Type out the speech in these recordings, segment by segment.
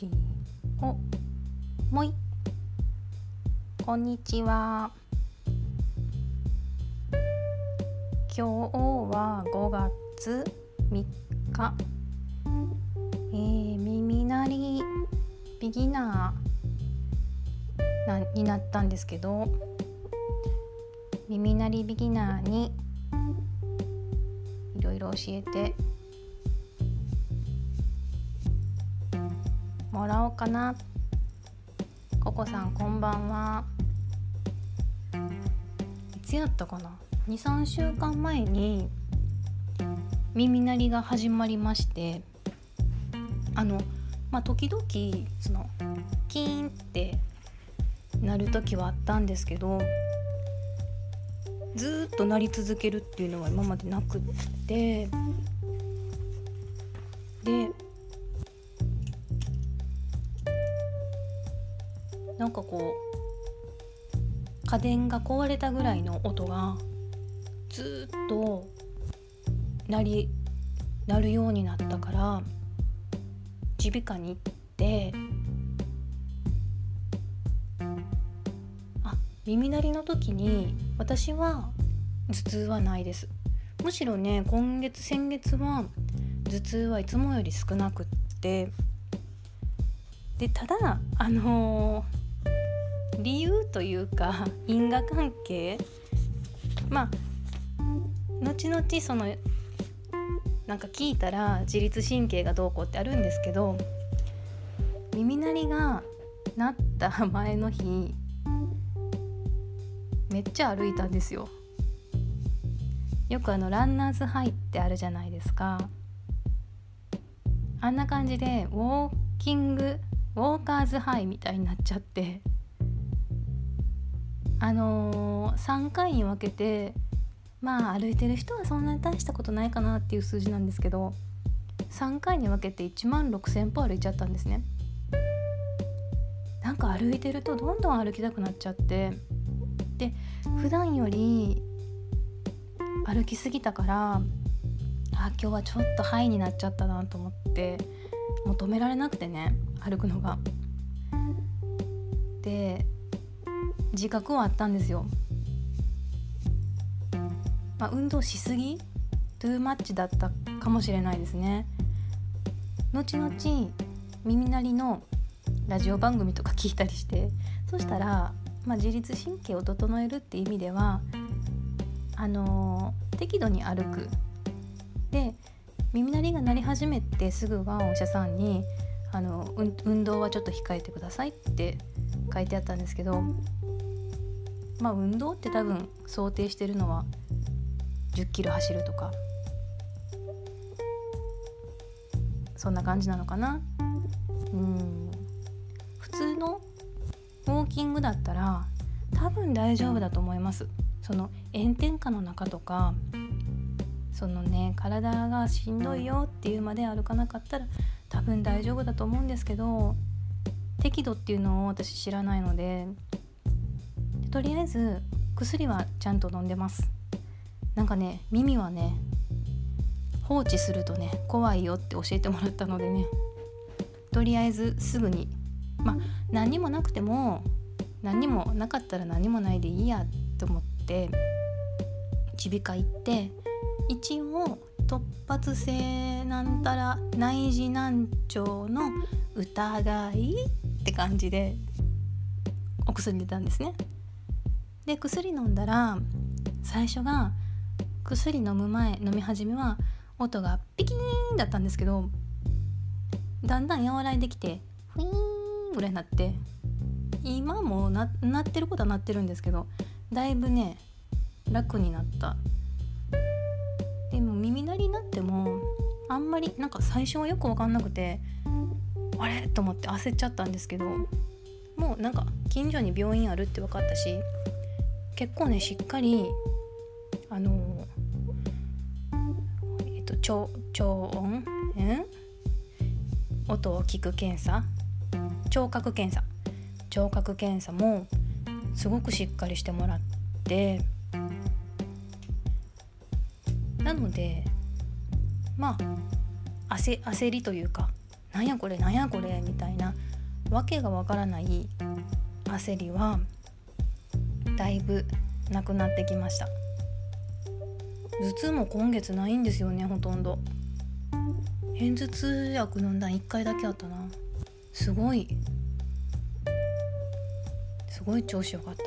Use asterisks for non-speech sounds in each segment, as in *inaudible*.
ちおもい。こんにちは。今日は5月3日。えー、耳鳴りビギナーなになったんですけど。耳鳴りビギナーにいろいろ教えて。らおうかな。ココさんこんばんは。いつやったかな23週間前に耳鳴りが始まりまして。あのまあ時々そのキーンってなる時はあったんですけどずっと鳴り続けるっていうのは今までなくって。でなんかこう家電が壊れたぐらいの音がずっと鳴り鳴るようになったから耳鼻科に行ってあ耳鳴りの時に私は頭痛はないです。むしろね今月先月は頭痛はいつもより少なくって。でただあのー理由というか *laughs* 因果関係。まあ後々そのなんか聞いたら自律神経がどうこうってあるんですけど耳鳴りがなった前の日めっちゃ歩いたんですよ。よくあのランナーズハイってあるじゃないですか。あんな感じでウォーキングウォーカーズハイみたいになっちゃって。あのー、3回に分けてまあ歩いてる人はそんなに大したことないかなっていう数字なんですけど3回に分けて1万6,000歩歩いちゃったんですね。なんか歩いてるとどんどん歩きたくなっちゃってで普段より歩きすぎたからあ今日はちょっとハイになっちゃったなと思ってもう止められなくてね歩くのが。で自覚はあったんですよ。まあ、運動しすぎ？トゥーマッチだったかもしれないですね。後々耳鳴りのラジオ番組とか聞いたりしてそしたら、まあ、自律神経を整えるって意味ではあのー、適度に歩くで耳鳴りが鳴り始めてすぐはお医者さんにあの運動はちょっと控えてくださいって書いてあったんですけどまあ運動って多分想定してるのは10キロ走るとか。そんな感じなのかな。うん。普通のウォーキングだったら多分大丈夫だと思います。その炎天下の中とかそのね体がしんどいよっていうまで歩かなかったら多分大丈夫だと思うんですけど適度っていうのを私知らないのでとりあえず薬はちゃんと飲んでます。なんかね耳はね放置するとね怖いよって教えてもらったのでね。とりあえずすぐに。まあ何にもなくても何にもなかったら何もないでいいやと思って耳鼻科行って一応突発性なんたら内耳難聴の疑いって感じでお薬出たんですね。で薬飲んだら最初が薬飲む前飲み始めは音がピキーンだったんですけどだんだん和らいできてフィーンぐらいになって今もななってることはなってるんですけどだいぶね楽になった。でも耳鳴りになってもあんまりなんか最初はよく分かんなくてあれ？と思って焦っちゃったんですけどもうなんか近所に病院あるって分かったし結構ねしっかりあのえっと超超音？ん音を聞く検査？聴覚検査。聴覚検査もすごくしっかりしてもらって。なのでまあ焦焦りというかなんやこれなんやこれみたいなわけがわからない焦りはだいぶなくなってきました。頭痛も今月ないんですよねほとんど。片頭痛薬飲んだん1回だけあったな。すごい。すごい調子よかった。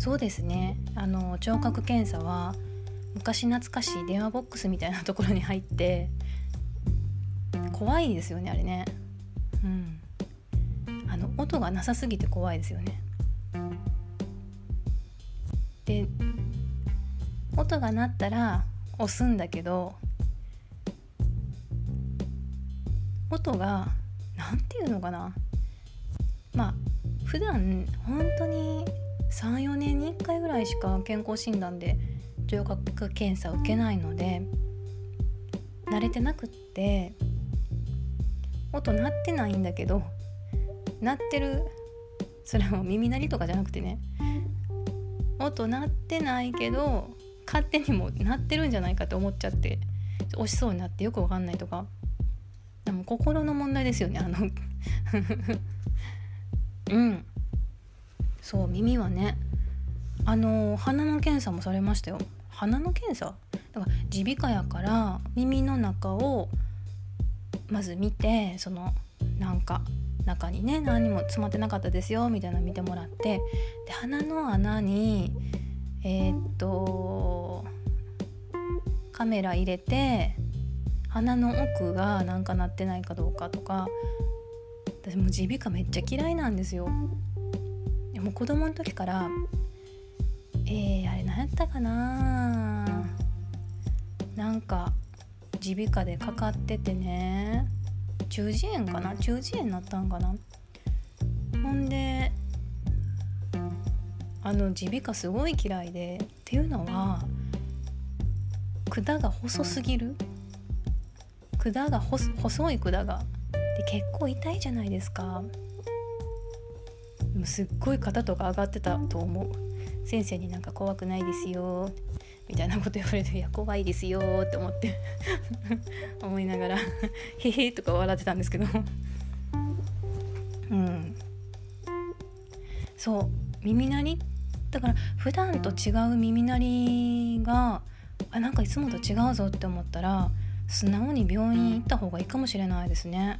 そうですね。あの聴覚検査は昔懐かしい電話ボックスみたいなところに入って怖いですよねあれね。うん。あの音がなさすぎて怖いですよね。で音が鳴ったら押すんだけど音が何て言うのかな。まあ普段本当に34年に1回ぐらいしか健康診断で聴覚検査を受けないので慣れてなくって音鳴ってないんだけど鳴ってるそれも耳鳴りとかじゃなくてね音鳴ってないけど勝手にも鳴ってるんじゃないかと思っちゃって押しそうになってよくわかんないとか。でも心の問題ですよねあの。*laughs* うん。そう耳はね。あの鼻の検査もされましたよ。鼻の検査？だから耳鼻科やから耳の中をまず見てそのなんか中にね何も詰まってなかったですよみたいなの見てもらってで鼻の穴にえー、っとカメラ入れて鼻の奥がなんか鳴ってないかどうかとか私も耳鼻科めっちゃ嫌いなんですよ。でも子供の時からえー、あれ何やったかななんか耳鼻科でかかっててね中耳炎かな？中耳炎になったんかな？ほんであの耳鼻科すごい嫌いでっていうのは管が細すぎる。管が細い管が。で結構痛いじゃないですか。もうすっごい肩とか上がってたと思う。先生になんか怖くないですよみたいなこと言われて「いや怖いですよ」って思って *laughs* 思いながら「*laughs* へへ」とか笑ってたんですけど。うん。そう。耳鳴り？だから普段と違う耳鳴りがあなんかいつもと違うぞって思ったら素直に病院行った方がいいかもしれないですね。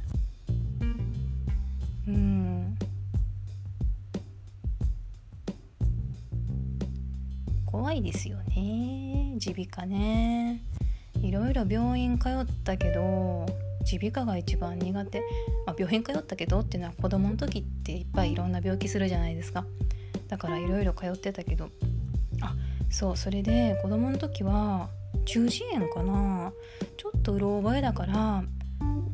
怖いですよね。耳鼻科ね。いろいろ病院通ったけど耳鼻科が一番苦手、まあ、病院通ったけどっていうのは子供の時っていっぱいいろんな病気するじゃないですか。だからいろいろ通ってたけど。あそうそれで子供の時は中耳炎かな。ちょっとうろ覚えだから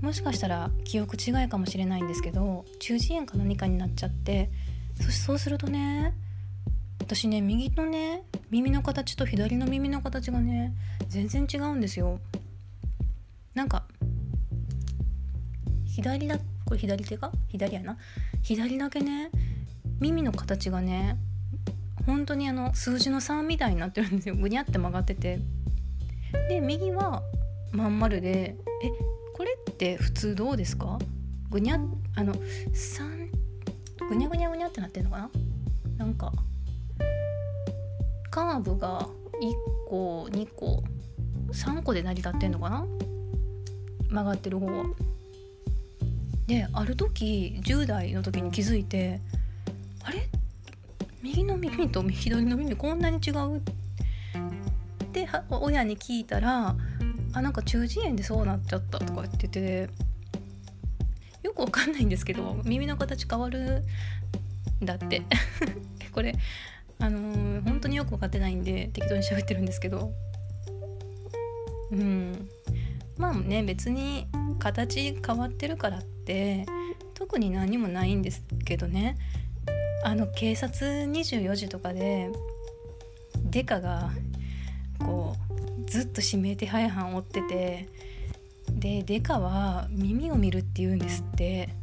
もしかしたら記憶違いかもしれないんですけど中耳炎か何かになっちゃって。そそうするとね私ね右のね耳の形と左の耳の形がね全然違うんですよ。なんか左だこれ左手か？左やな。左だけね耳の形がね本当にあの数字の3みたいになってるんですよ。ぐにゃって曲がってて。で右はまん丸でえこれって普通どうですか？ぐにゃあの3ぐにゃぐにゃぐにゃってなってんのかな？なんか。カーブが1個2個3個で成り立ってんのかな？曲がってる方は。である時10代の時に気づいてあれ？右の耳と左の耳こんなに違うって親に聞いたらあなんか中耳炎でそうなっちゃったとか言っててよくわかんないんですけど耳の形変わるんだって。こ *laughs* れあのー、本当によく分かってないんで適当に喋ってるんですけど。うん。まあね別に形変わってるからって特に何もないんですけどね。あの警察24時とかでデカがこうずっと指名手配犯追っててでデカは耳を見るって言うんですって。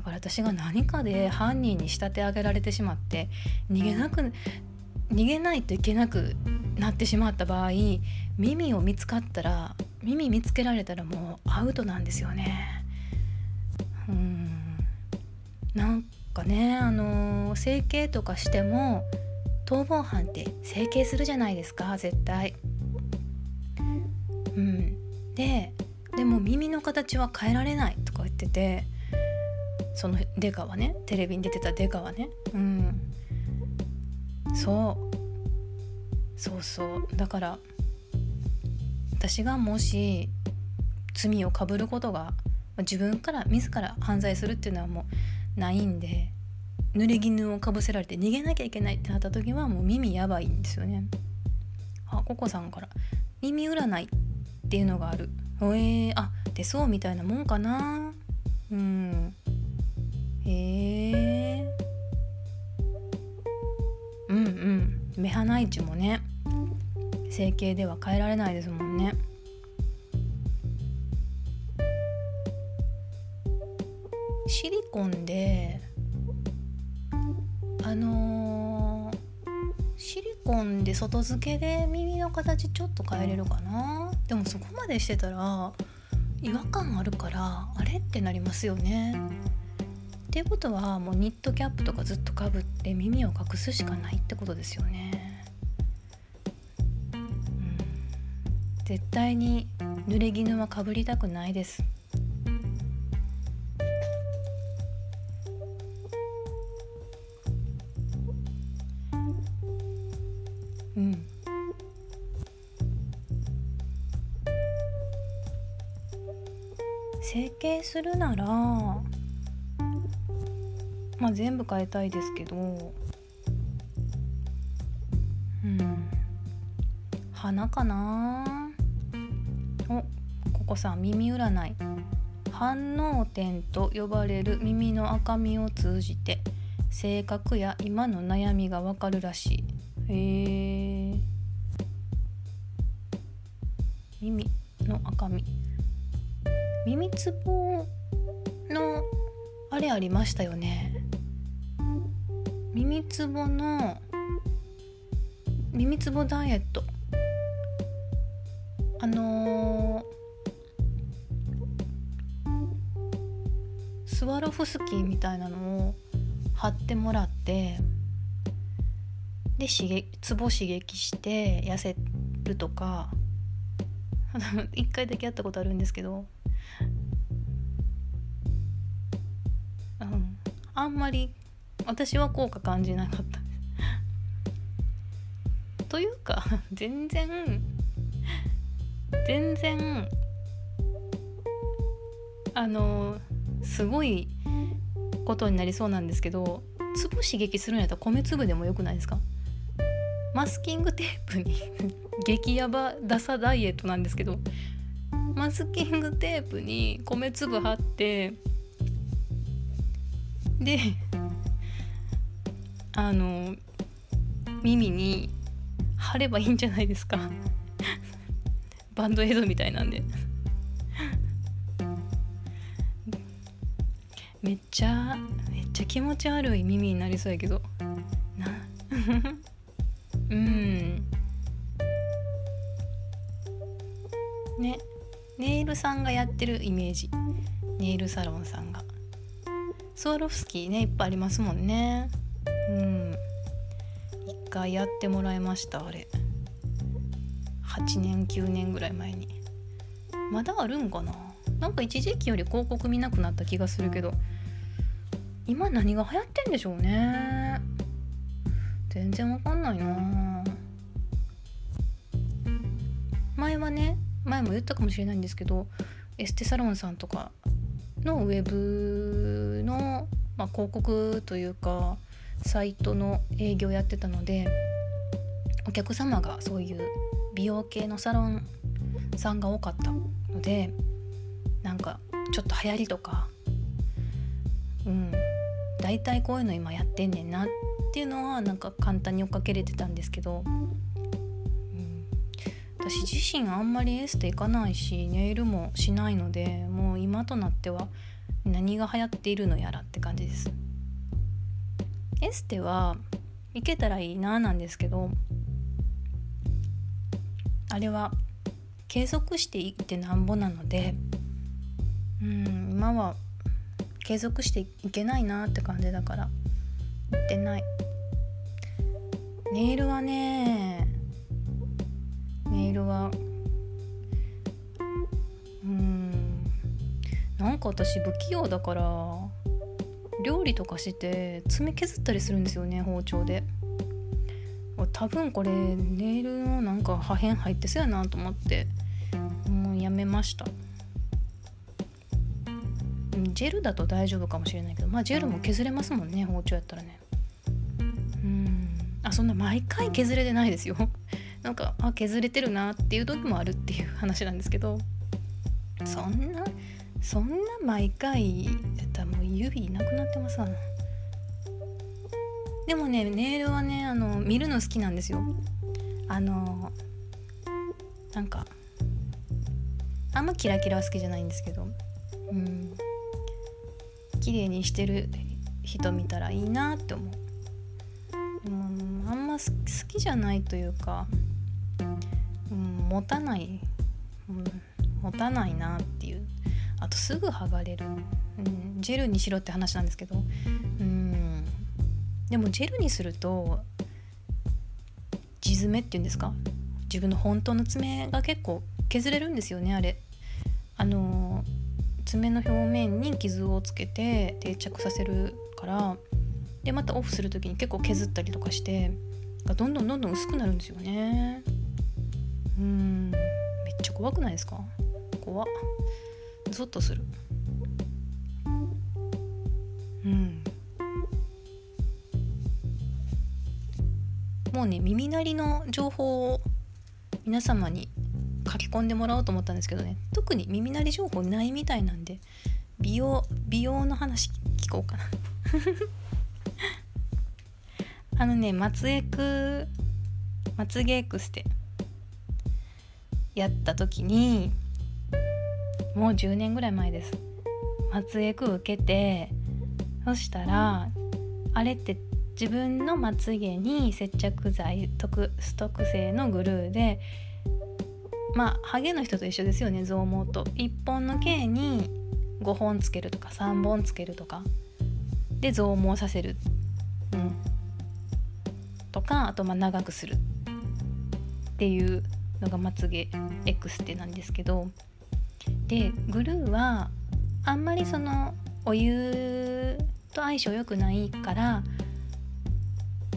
だから私が何かで犯人に仕立て上げられてしまって逃げなく逃げないといけなくなってしまった場合耳を見つかったら耳見つけられたらもうアウトなんですよね。うん。なんかねあの整形とかしても逃亡犯って整形するじゃないですか絶対。うん。ででも耳の形は変えられないとか言っててそのデカはねテレビに出てたデカはね。うん。そう。そうそう。だから私がもし罪をかぶることが自分から自ら犯罪するっていうのはもうないんで濡れ衣をかぶせられて逃げなきゃいけないってなった時はもう耳やばいんですよね。あココさんから「耳占い」っていうのがある。えー、あ出そうみたいなもんかな。うん。へえうんうん。目鼻位置もね整形では変えられないですもんね。シリコンであのー、シリコンで外付けで耳の形ちょっと変えれるかな。でもそこまでしてたら違和感あるからあれってなりますよね。っていうことはもうニットキャップとかずっとかぶって耳を隠すしかないってことですよね。うん。絶対に濡れ衣はかぶりたくないです。うん。整形するならまあ全部変えたいですけどうん。鼻かな。おここさん耳占い。反応点と呼ばれる耳の赤みを通じて性格や今の悩みがわかるらしい。へえ耳の赤み。耳つぼのあれありましたよね。耳つぼの耳つぼダイエット。あのー、スワロフスキーみたいなのを貼ってもらってで刺激ツボ刺激して痩せるとか *laughs* 一回だけやったことあるんですけど、うん、あんまり私は効果感じなかった。ですというか全然全然あのすごいことになりそうなんですけど粒刺激するんやったら米粒でもよくないですか？マスキングテープに *laughs* 激ヤバダサダイエットなんですけどマスキングテープに米粒貼ってであの耳に貼ればいいんじゃないですか。バンドエイドみたいなんで。めっちゃめっちゃ気持ち悪い耳になりそうやけど。な *laughs* うん。ねネイルさんがやってるイメージ。ネイルサロンさんが。ソウロフスキーねいっぱいありますもんねうん。一回やってもらいましたあれ。8年9年ぐらい前に。まだあるんかな？なんか一時期より広告見なくなった気がするけど。今何が流行ってんでしょうね。全然わかんないな。前はね前も言ったかもしれないんですけどエステサロンさんとかのウェブの、まあ、広告というかサイトの営業やってたのでお客様がそういう美容系のサロンさんが多かったのでなんかちょっと流行りとかうん大体こういうの今やってんねんなっていうのはなんか簡単に追っかけれてたんですけど、うん、私自身あんまりエステ行かないしネイルもしないのでもう今となっては何が流行っているのやらって感じです。エステは行けたらいいななんですけどあれは継続していってなんぼなのでうん今は継続していけないなって感じだから行ってない。ネイルはねネイルはうんなんか私不器用だから料理とかして爪削ったりするんですよね包丁で。多分これネイルのなんか破片入ってそうやなと思って。もうやめました。ジェルだと大丈夫かもしれないけどまあジェルも削れますもんね包丁やったらね。うん。あそんな毎回削れてないですよ。*laughs* なんかあ削れてるなっていう時もあるっていう話なんですけど。そんなそんな毎回やったら指なくなってますわ。でもねネイルはねあの見るの好きなんですよ。あのなんかあんまキラキラは好きじゃないんですけど。うん。綺麗にしてる人見たらいいなって思う。うんあんま好きじゃないというか、うん、持たない、うん、持たないなっていう。あとすぐ剥がれる、ジェルにしろって話なんですけど。うん。でもジェルにすると地爪っていうんですか？自分の本当の爪が結構削れるんですよねあれ。あの爪の表面に傷をつけて定着させるから。でまたオフする時に結構削ったりとかしてどんどんどんどん薄くなるんですよね。うん。めっちゃ怖くないですか？怖っ。ゾッとする。もうね耳鳴りの情報を皆様に書き込んでもらおうと思ったんですけどね。特に耳鳴り情報ないみたいなんで美容美容の話聞こうかな。*laughs* あのね松江区まつげエクステやった時にもう10年ぐらい前です。松江区受けてそしたらあれって自分のまつげに接着剤特ストック製のグルーでまあハゲの人と一緒ですよね増毛と。1本の毛に5本つけるとか3本つけるとか。で増毛させる、うん、とかあとまあ長くする。っていうのがまつげエクステなんですけど。でグルーはあんまりそのお湯と相性良くないから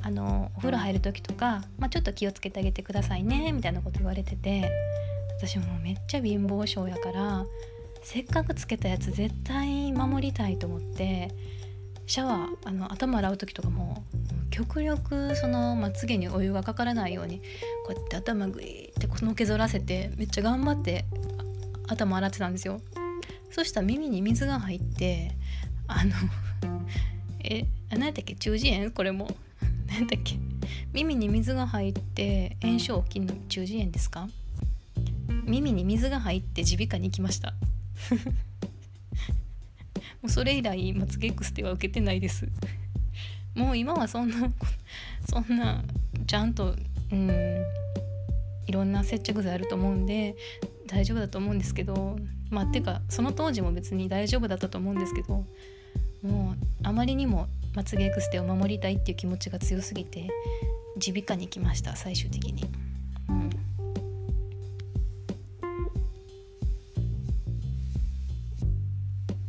あのお風呂入る時とか、まあ、ちょっと気をつけてあげてくださいねみたいなこと言われてて私もめっちゃ貧乏症やからせっかくつけたやつ絶対守りたいと思ってシャワーあの頭洗う時とかも極力そのまつげにお湯がかからないようにこうやって頭グイってこのけぞらせてめっちゃ頑張って頭洗ってたんですよ。そしたら耳に水が入ってあの *laughs* え何やったっけ？中耳炎？これも。*laughs* 何だっけ？耳に水が入って炎症起きるの中耳炎ですか？耳に水が入って耳鼻科に行きました。*laughs* もうそれ以来まつげエクステは受けてないです。もう今はそんな *laughs* そんなちゃんとうんいろんな接着剤あると思うんで大丈夫だと思うんですけどまあっていうかその当時も別に大丈夫だったと思うんですけどもうあまりにもまつげエクステを守りたいっていう気持ちが強すぎて耳鼻科に来ました最終的に。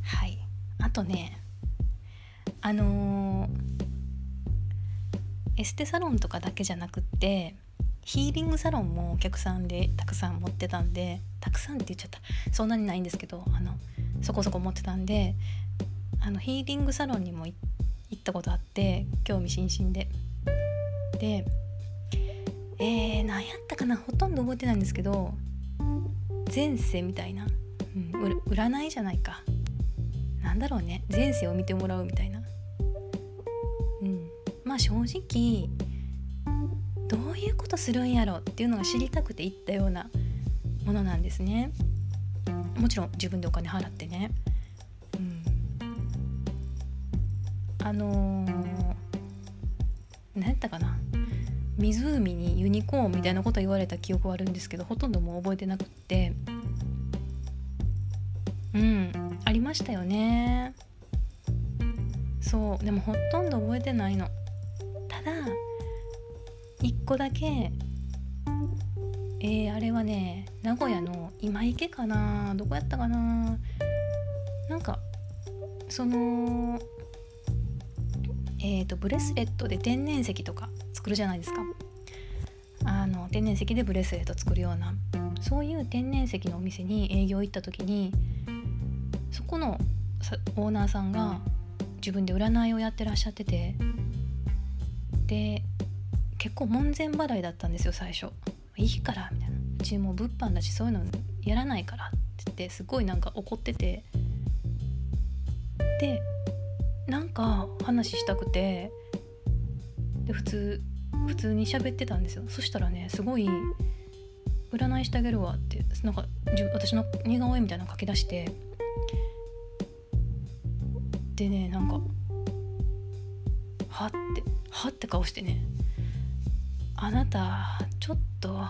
はいあとねあのー、エステサロンとかだけじゃなくってヒーリングサロンもお客さんでたくさん持ってたんでたくさんって言っちゃったそんなにないんですけどあのそこそこ持ってたんであのヒーリングサロンにも行って行ったことあって興味津々で。でえー、何やったかなほとんど覚えてないんですけど前世みたいな、うん、占いじゃないか。なんだろうね。前世を見てもらうみたいな。うん。まあ正直どういうことするんやろっていうのが知りたくて行ったようなものなんですね。もちろん自分でお金払ってね、あのー、何やったかな。湖にユニコーンみたいなこと言われた記憶はあるんですけどほとんどもう覚えてなくって。うんありましたよね。そうでもほとんど覚えてないの。ただ一個だけえー、あれはね名古屋の今池かな。どこやったかな。なんかそのえーと、ブレスレットで天然石とか作るじゃないですか。あの天然石でブレスレット作るようなそういう天然石のお店に営業行った時にそこのオーナーさんが自分で占いをやってらっしゃっててで結構門前払いだったんですよ最初。いいからみたいな。うちもう物販だしそういうのやらないからって言ってすごいなんか怒ってて。でなんか話したくてで普通普通に喋ってたんですよ。そしたらねすごい「占いしてあげるわ」ってなんか私の似顔絵みたいなの書き出してでねなんか「は」って「は」って顔してね「あなたちょっと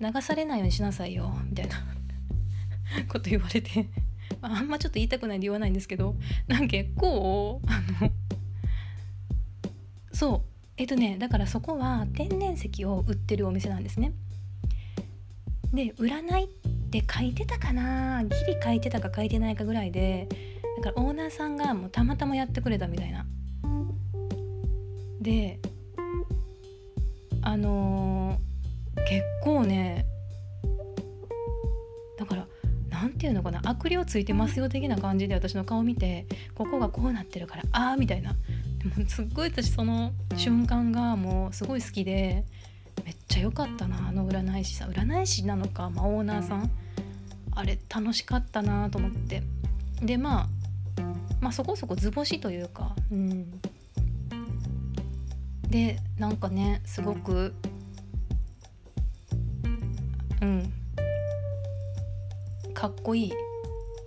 流されないようにしなさいよ」みたいな *laughs* こと言われてあんまちょっと言いたくないんで言わないんですけどなんか結構あの *laughs* そうえっとねだからそこは天然石を売ってるお店なんですね。で占いって書いてたかなギリ書いてたか書いてないかぐらいでだからオーナーさんがもうたまたまやってくれたみたいな。であのー、結構ね何て言うのかな悪霊ついてますよ的な感じで私の顔見てここがこうなってるからああみたいな。でもすっごい私その瞬間がもうすごい好きでめっちゃ良かったなあの占い師さん。占い師なのか、まあ、オーナーさん。あれ楽しかったなと思って。でまあまあそこそこ図星というかうん。でなんかねすごくうん。かっこいい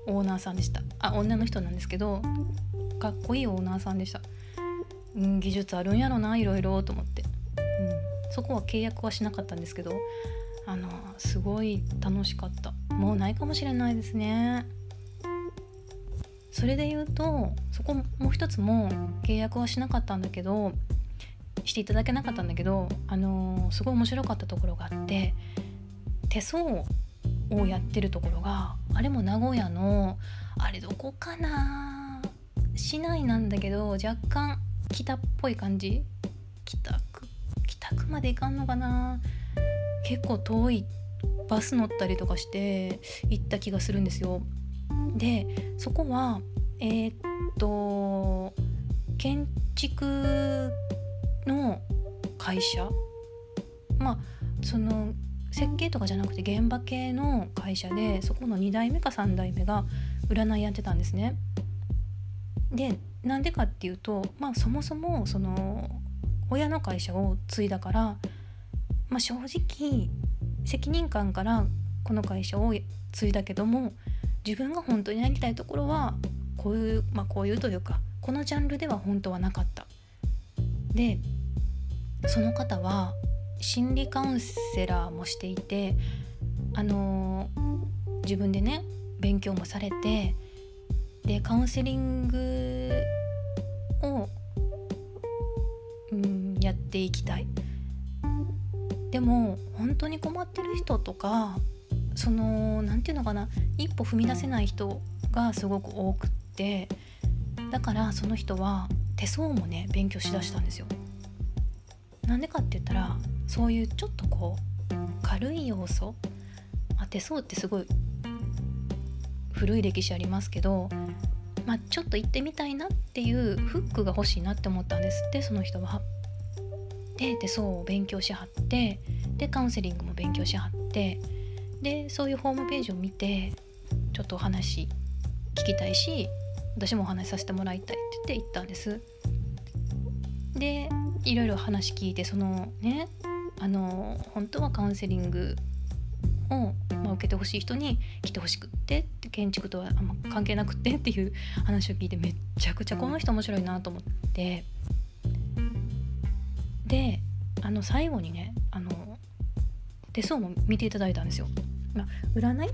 オーナーさんでした。あ女の人なんですけどかっこいいオーナーさんでした、うん、技術あるんやろないろいろと思って、うん、そこは契約はしなかったんですけどあのすごい楽しかった。もうないかもしれないですね。それで言うとそこもう一つも契約はしなかったんだけどしていただけなかったんだけどあのすごい面白かったところがあって手相をやってるところがあれも名古屋のあれどこかな？市内なんだけど若干北っぽい感じ？北区？北区まで行かんのかな？結構遠いバス乗ったりとかして行った気がするんですよ。でそこはえー、っと建築の会社？まあその設計とかじゃなくて現場系の会社でそこの2代目か3代目が占いやってたんですね。でなんでかっていうとまあそもそもその親の会社を継いだから、まあ、正直責任感からこの会社を継いだけども自分が本当にやりたいところはこういうまあこういうというかこのジャンルでは本当はなかった。でその方は心理カウンセラーもしていてあのー、自分でね勉強もされてでカウンセリングを、うん、やっていきたいでも本当に困ってる人とかその何て言うのかな一歩踏み出せない人がすごく多くってだからその人は手相もね勉強しだしたんですよ。なんでかって言ったらそういうちょっとこう軽い要素あ手相ってすごい古い歴史ありますけど、まあ、ちょっと行ってみたいなっていうフックが欲しいなって思ったんですってその人は。で手相を勉強しはってでカウンセリングも勉強しはってでそういうホームページを見てちょっとお話聞きたいし私もお話しさせてもらいたいって言って行ったんです。でいろいろ話聞いてそのねあの本当はカウンセリングを、まあ、受けてほしい人に来てほしくってって建築とはあんま関係なくってっていう *laughs* 話を聞いてめちゃくちゃこの人面白いなと思ってであの最後にねあの手相も見ていただいたんですよ。まあ、占い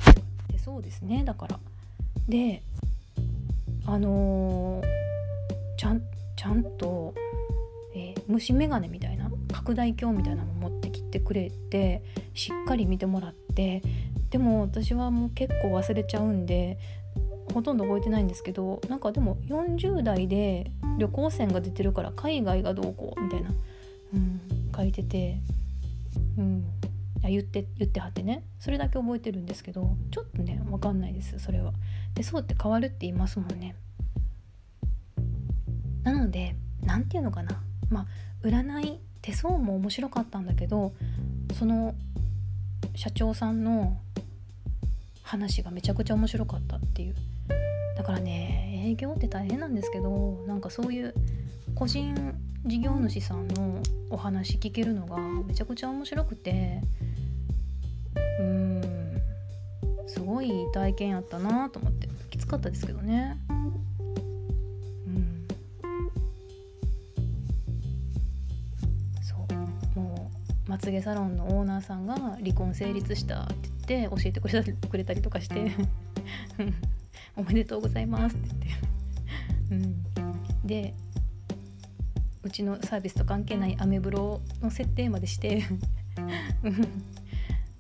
手相ですねだから。であのー、ちゃんちゃんと、虫眼鏡みたいな拡大鏡みたいなの持ってきてくれてしっかり見てもらってでも私はもう結構忘れちゃうんでほとんど覚えてないんですけどなんかでも40代で旅行船が出てるから海外がどうこうみたいな、うん、書いてて、うん、言って言ってはってねそれだけ覚えてるんですけどちょっとね分かんないですそれは。でそうって変わるって言いますもんね。なので何て言うのかなまあ占い手相も面白かったんだけどその社長さんの話がめちゃくちゃ面白かったっていう。だからね営業って大変なんですけどなんかそういう個人事業主さんのお話聞けるのがめちゃくちゃ面白くてうーんすごい体験やったなと思ってきつかったですけどね。まつげサロンのオーナーさんが離婚成立したって言って教えてくれたくれたりとかしておめでとうございますって言って。うん。でうちのサービスと関係ないアメブロの設定までして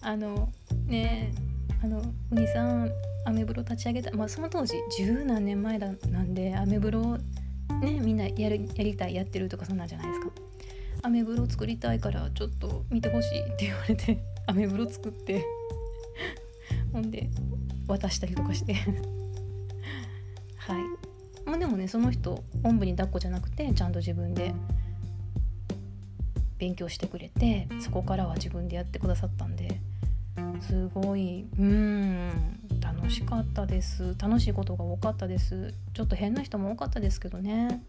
あのねあのウニさんアメブロ立ち上げたまあその当時十何年前だなんでアメブロねみんなやるやりたいやってるとかそんなんじゃないですかアメブロ作りたいからちょっと見てほしいって言われて *laughs* アメブロ作ってほんで渡したりとかして。はい。まあでもねその人おんぶに抱っこじゃなくてちゃんと自分で勉強してくれてそこからは自分でやってくださったんですごいうん楽しかったです。楽しいことが多かったです。ちょっと変な人も多かったですけどね。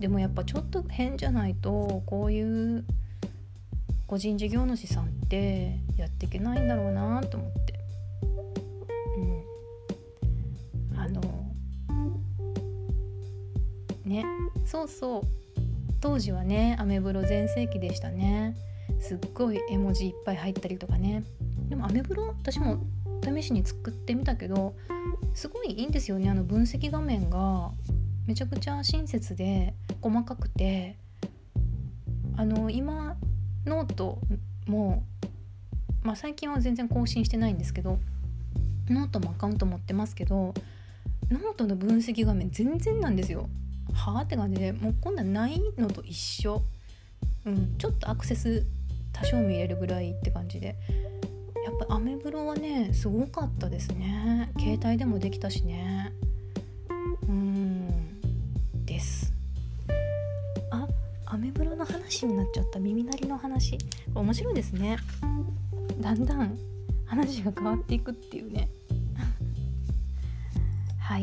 でもやっぱちょっと変じゃないとこういう個人事業主さんってやっていけないんだろうなと思って。うん。あのねそうそう。当時はねアメブロ全盛期でしたね。すっごい絵文字いっぱい入ったりとかね。でもアメブロ私も試しに作ってみたけどすごいいいんですよねあの分析画面が。めちゃくちゃ親切で細かくてあの今ノートもまあ最近は全然更新してないんですけどノートもアカウント持ってますけどノートの分析画面全然なんですよ。はあって感じでもうこんなんないのと一緒。うん、ちょっとアクセス多少見れるぐらいって感じでやっぱアメブロはねすごかったですね携帯でもできたしね話になっちゃった耳鳴りの話。面白いですね。だんだん話が変わっていくっていうね。*laughs* はい。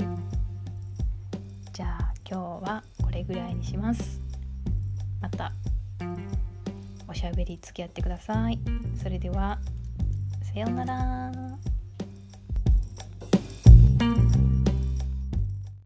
じゃあ今日はこれぐらいにします。またおしゃべり付き合ってください。それではさようなら。